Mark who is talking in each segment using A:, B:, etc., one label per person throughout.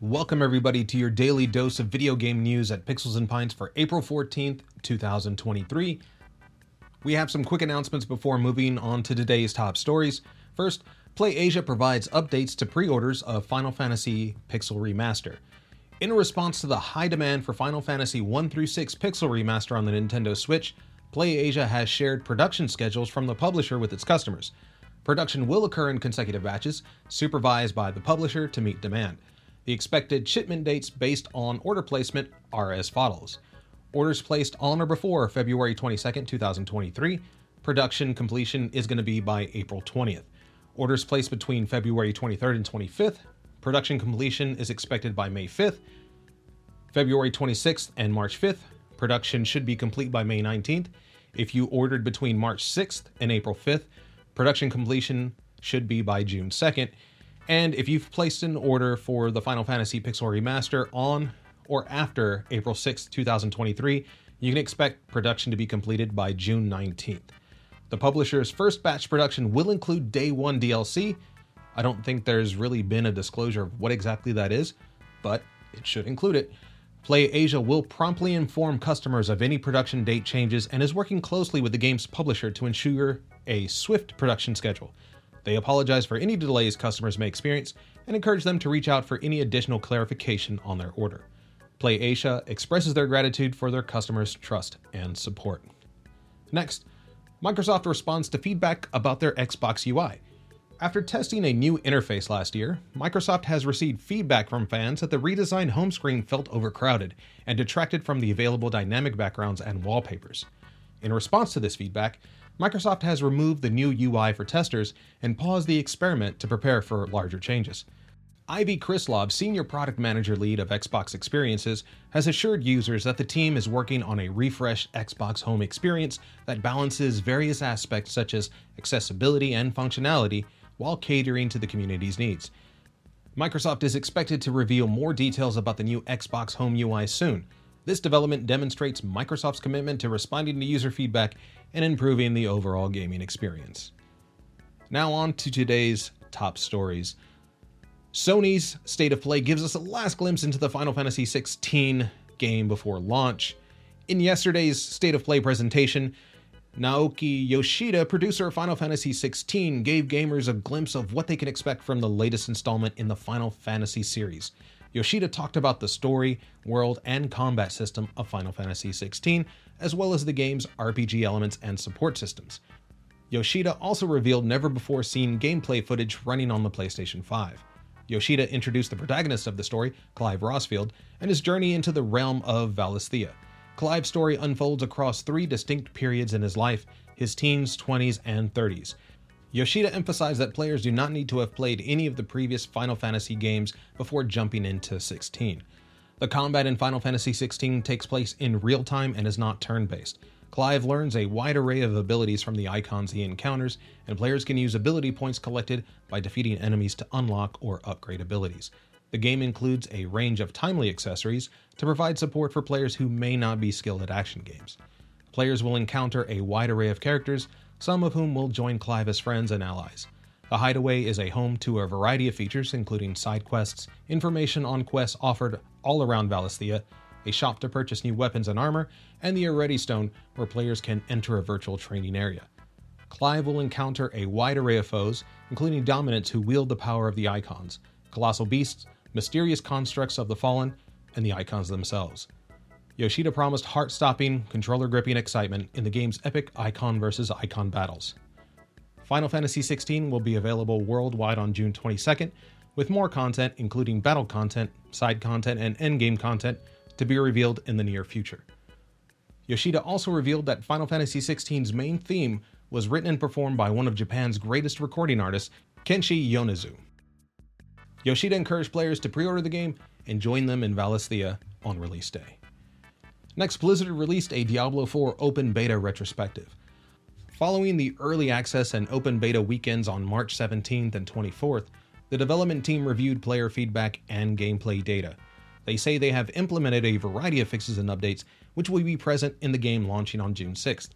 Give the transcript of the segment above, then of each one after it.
A: Welcome, everybody, to your daily dose of video game news at Pixels and Pints for April 14th, 2023. We have some quick announcements before moving on to today's top stories. First, PlayAsia provides updates to pre orders of Final Fantasy Pixel Remaster. In response to the high demand for Final Fantasy 1 through 6 Pixel Remaster on the Nintendo Switch, PlayAsia has shared production schedules from the publisher with its customers. Production will occur in consecutive batches, supervised by the publisher to meet demand. The expected shipment dates based on order placement are as follows Orders placed on or before February 22, 2023. Production completion is going to be by April 20th. Orders placed between February 23rd and 25th. Production completion is expected by May 5th. February 26th and March 5th. Production should be complete by May 19th. If you ordered between March 6th and April 5th, production completion should be by June 2nd. And if you've placed an order for the Final Fantasy Pixel Remaster on or after April 6, 2023, you can expect production to be completed by June 19th. The publisher's first batch production will include Day 1 DLC. I don't think there's really been a disclosure of what exactly that is, but it should include it. PlayAsia will promptly inform customers of any production date changes and is working closely with the game's publisher to ensure a swift production schedule. They apologize for any delays customers may experience and encourage them to reach out for any additional clarification on their order. Play PlayAsia expresses their gratitude for their customers' trust and support. Next, Microsoft responds to feedback about their Xbox UI. After testing a new interface last year, Microsoft has received feedback from fans that the redesigned home screen felt overcrowded and detracted from the available dynamic backgrounds and wallpapers. In response to this feedback, Microsoft has removed the new UI for testers and paused the experiment to prepare for larger changes. Ivy Krislov, Senior Product Manager Lead of Xbox Experiences, has assured users that the team is working on a refreshed Xbox Home experience that balances various aspects such as accessibility and functionality while catering to the community's needs. Microsoft is expected to reveal more details about the new Xbox Home UI soon. This development demonstrates Microsoft's commitment to responding to user feedback and improving the overall gaming experience. Now, on to today's top stories. Sony's State of Play gives us a last glimpse into the Final Fantasy XVI game before launch. In yesterday's State of Play presentation, Naoki Yoshida, producer of Final Fantasy XVI, gave gamers a glimpse of what they can expect from the latest installment in the Final Fantasy series. Yoshida talked about the story, world, and combat system of Final Fantasy XVI, as well as the game's RPG elements and support systems. Yoshida also revealed never before seen gameplay footage running on the PlayStation 5. Yoshida introduced the protagonist of the story, Clive Rosfield, and his journey into the realm of Valisthea. Clive's story unfolds across three distinct periods in his life his teens, 20s, and 30s. Yoshida emphasized that players do not need to have played any of the previous Final Fantasy games before jumping into 16. The combat in Final Fantasy 16 takes place in real time and is not turn based. Clive learns a wide array of abilities from the icons he encounters, and players can use ability points collected by defeating enemies to unlock or upgrade abilities. The game includes a range of timely accessories to provide support for players who may not be skilled at action games. Players will encounter a wide array of characters, some of whom will join Clive as friends and allies. The Hideaway is a home to a variety of features, including side quests, information on quests offered all around Valisthea, a shop to purchase new weapons and armor, and the Arete Stone, where players can enter a virtual training area. Clive will encounter a wide array of foes, including dominants who wield the power of the icons, colossal beasts, mysterious constructs of the fallen, and the icons themselves. Yoshida promised heart stopping, controller gripping excitement in the game's epic icon versus icon battles. Final Fantasy XVI will be available worldwide on June 22nd, with more content, including battle content, side content, and endgame content, to be revealed in the near future. Yoshida also revealed that Final Fantasy XVI's main theme was written and performed by one of Japan's greatest recording artists, Kenshi Yonezu. Yoshida encouraged players to pre order the game and join them in Valisthea on release day. Next, Blizzard released a Diablo 4 open beta retrospective. Following the early access and open beta weekends on March 17th and 24th, the development team reviewed player feedback and gameplay data. They say they have implemented a variety of fixes and updates, which will be present in the game launching on June 6th.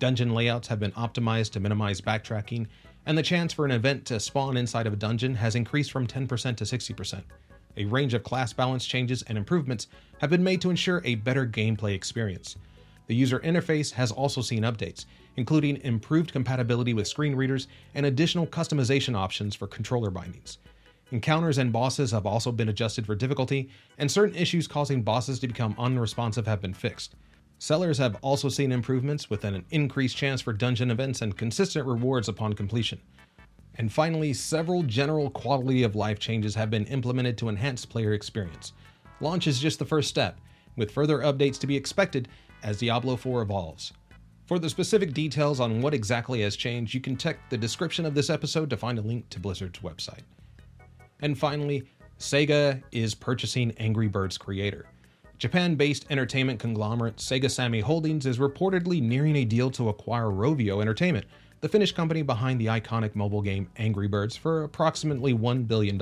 A: Dungeon layouts have been optimized to minimize backtracking, and the chance for an event to spawn inside of a dungeon has increased from 10% to 60%. A range of class balance changes and improvements have been made to ensure a better gameplay experience. The user interface has also seen updates, including improved compatibility with screen readers and additional customization options for controller bindings. Encounters and bosses have also been adjusted for difficulty, and certain issues causing bosses to become unresponsive have been fixed. Cellars have also seen improvements with an increased chance for dungeon events and consistent rewards upon completion. And finally, several general quality of life changes have been implemented to enhance player experience. Launch is just the first step, with further updates to be expected as Diablo 4 evolves. For the specific details on what exactly has changed, you can check the description of this episode to find a link to Blizzard's website. And finally, Sega is purchasing Angry Birds creator. Japan based entertainment conglomerate Sega Sammy Holdings is reportedly nearing a deal to acquire Rovio Entertainment, the Finnish company behind the iconic mobile game Angry Birds, for approximately $1 billion.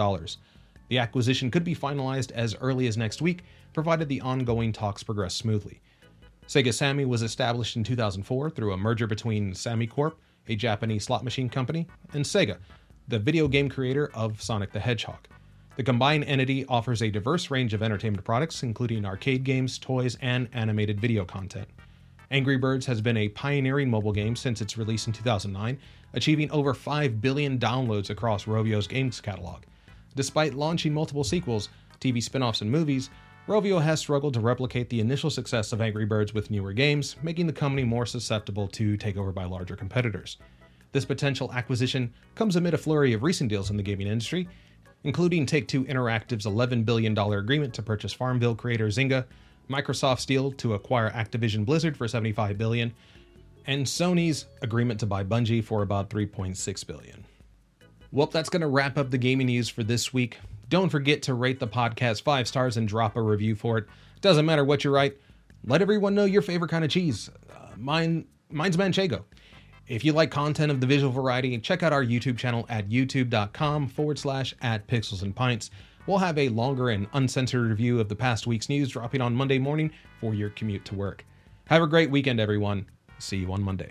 A: The acquisition could be finalized as early as next week, provided the ongoing talks progress smoothly. Sega Sammy was established in 2004 through a merger between Sammy Corp, a Japanese slot machine company, and Sega, the video game creator of Sonic the Hedgehog. The combined entity offers a diverse range of entertainment products, including arcade games, toys, and animated video content. Angry Birds has been a pioneering mobile game since its release in 2009, achieving over 5 billion downloads across Rovio's games catalog. Despite launching multiple sequels, TV spin offs, and movies, Rovio has struggled to replicate the initial success of Angry Birds with newer games, making the company more susceptible to takeover by larger competitors. This potential acquisition comes amid a flurry of recent deals in the gaming industry, including Take Two Interactive's $11 billion agreement to purchase Farmville creator Zynga, Microsoft's deal to acquire Activision Blizzard for 75 billion, and Sony's agreement to buy Bungie for about 3.6 billion. Well, that's going to wrap up the gaming news for this week. Don't forget to rate the podcast five stars and drop a review for it. Doesn't matter what you write. Let everyone know your favorite kind of cheese. Uh, mine, mine's manchego. If you like content of the visual variety, check out our YouTube channel at youtube.com forward slash at pixels and pints. We'll have a longer and uncensored review of the past week's news dropping on Monday morning for your commute to work. Have a great weekend, everyone. See you on Monday.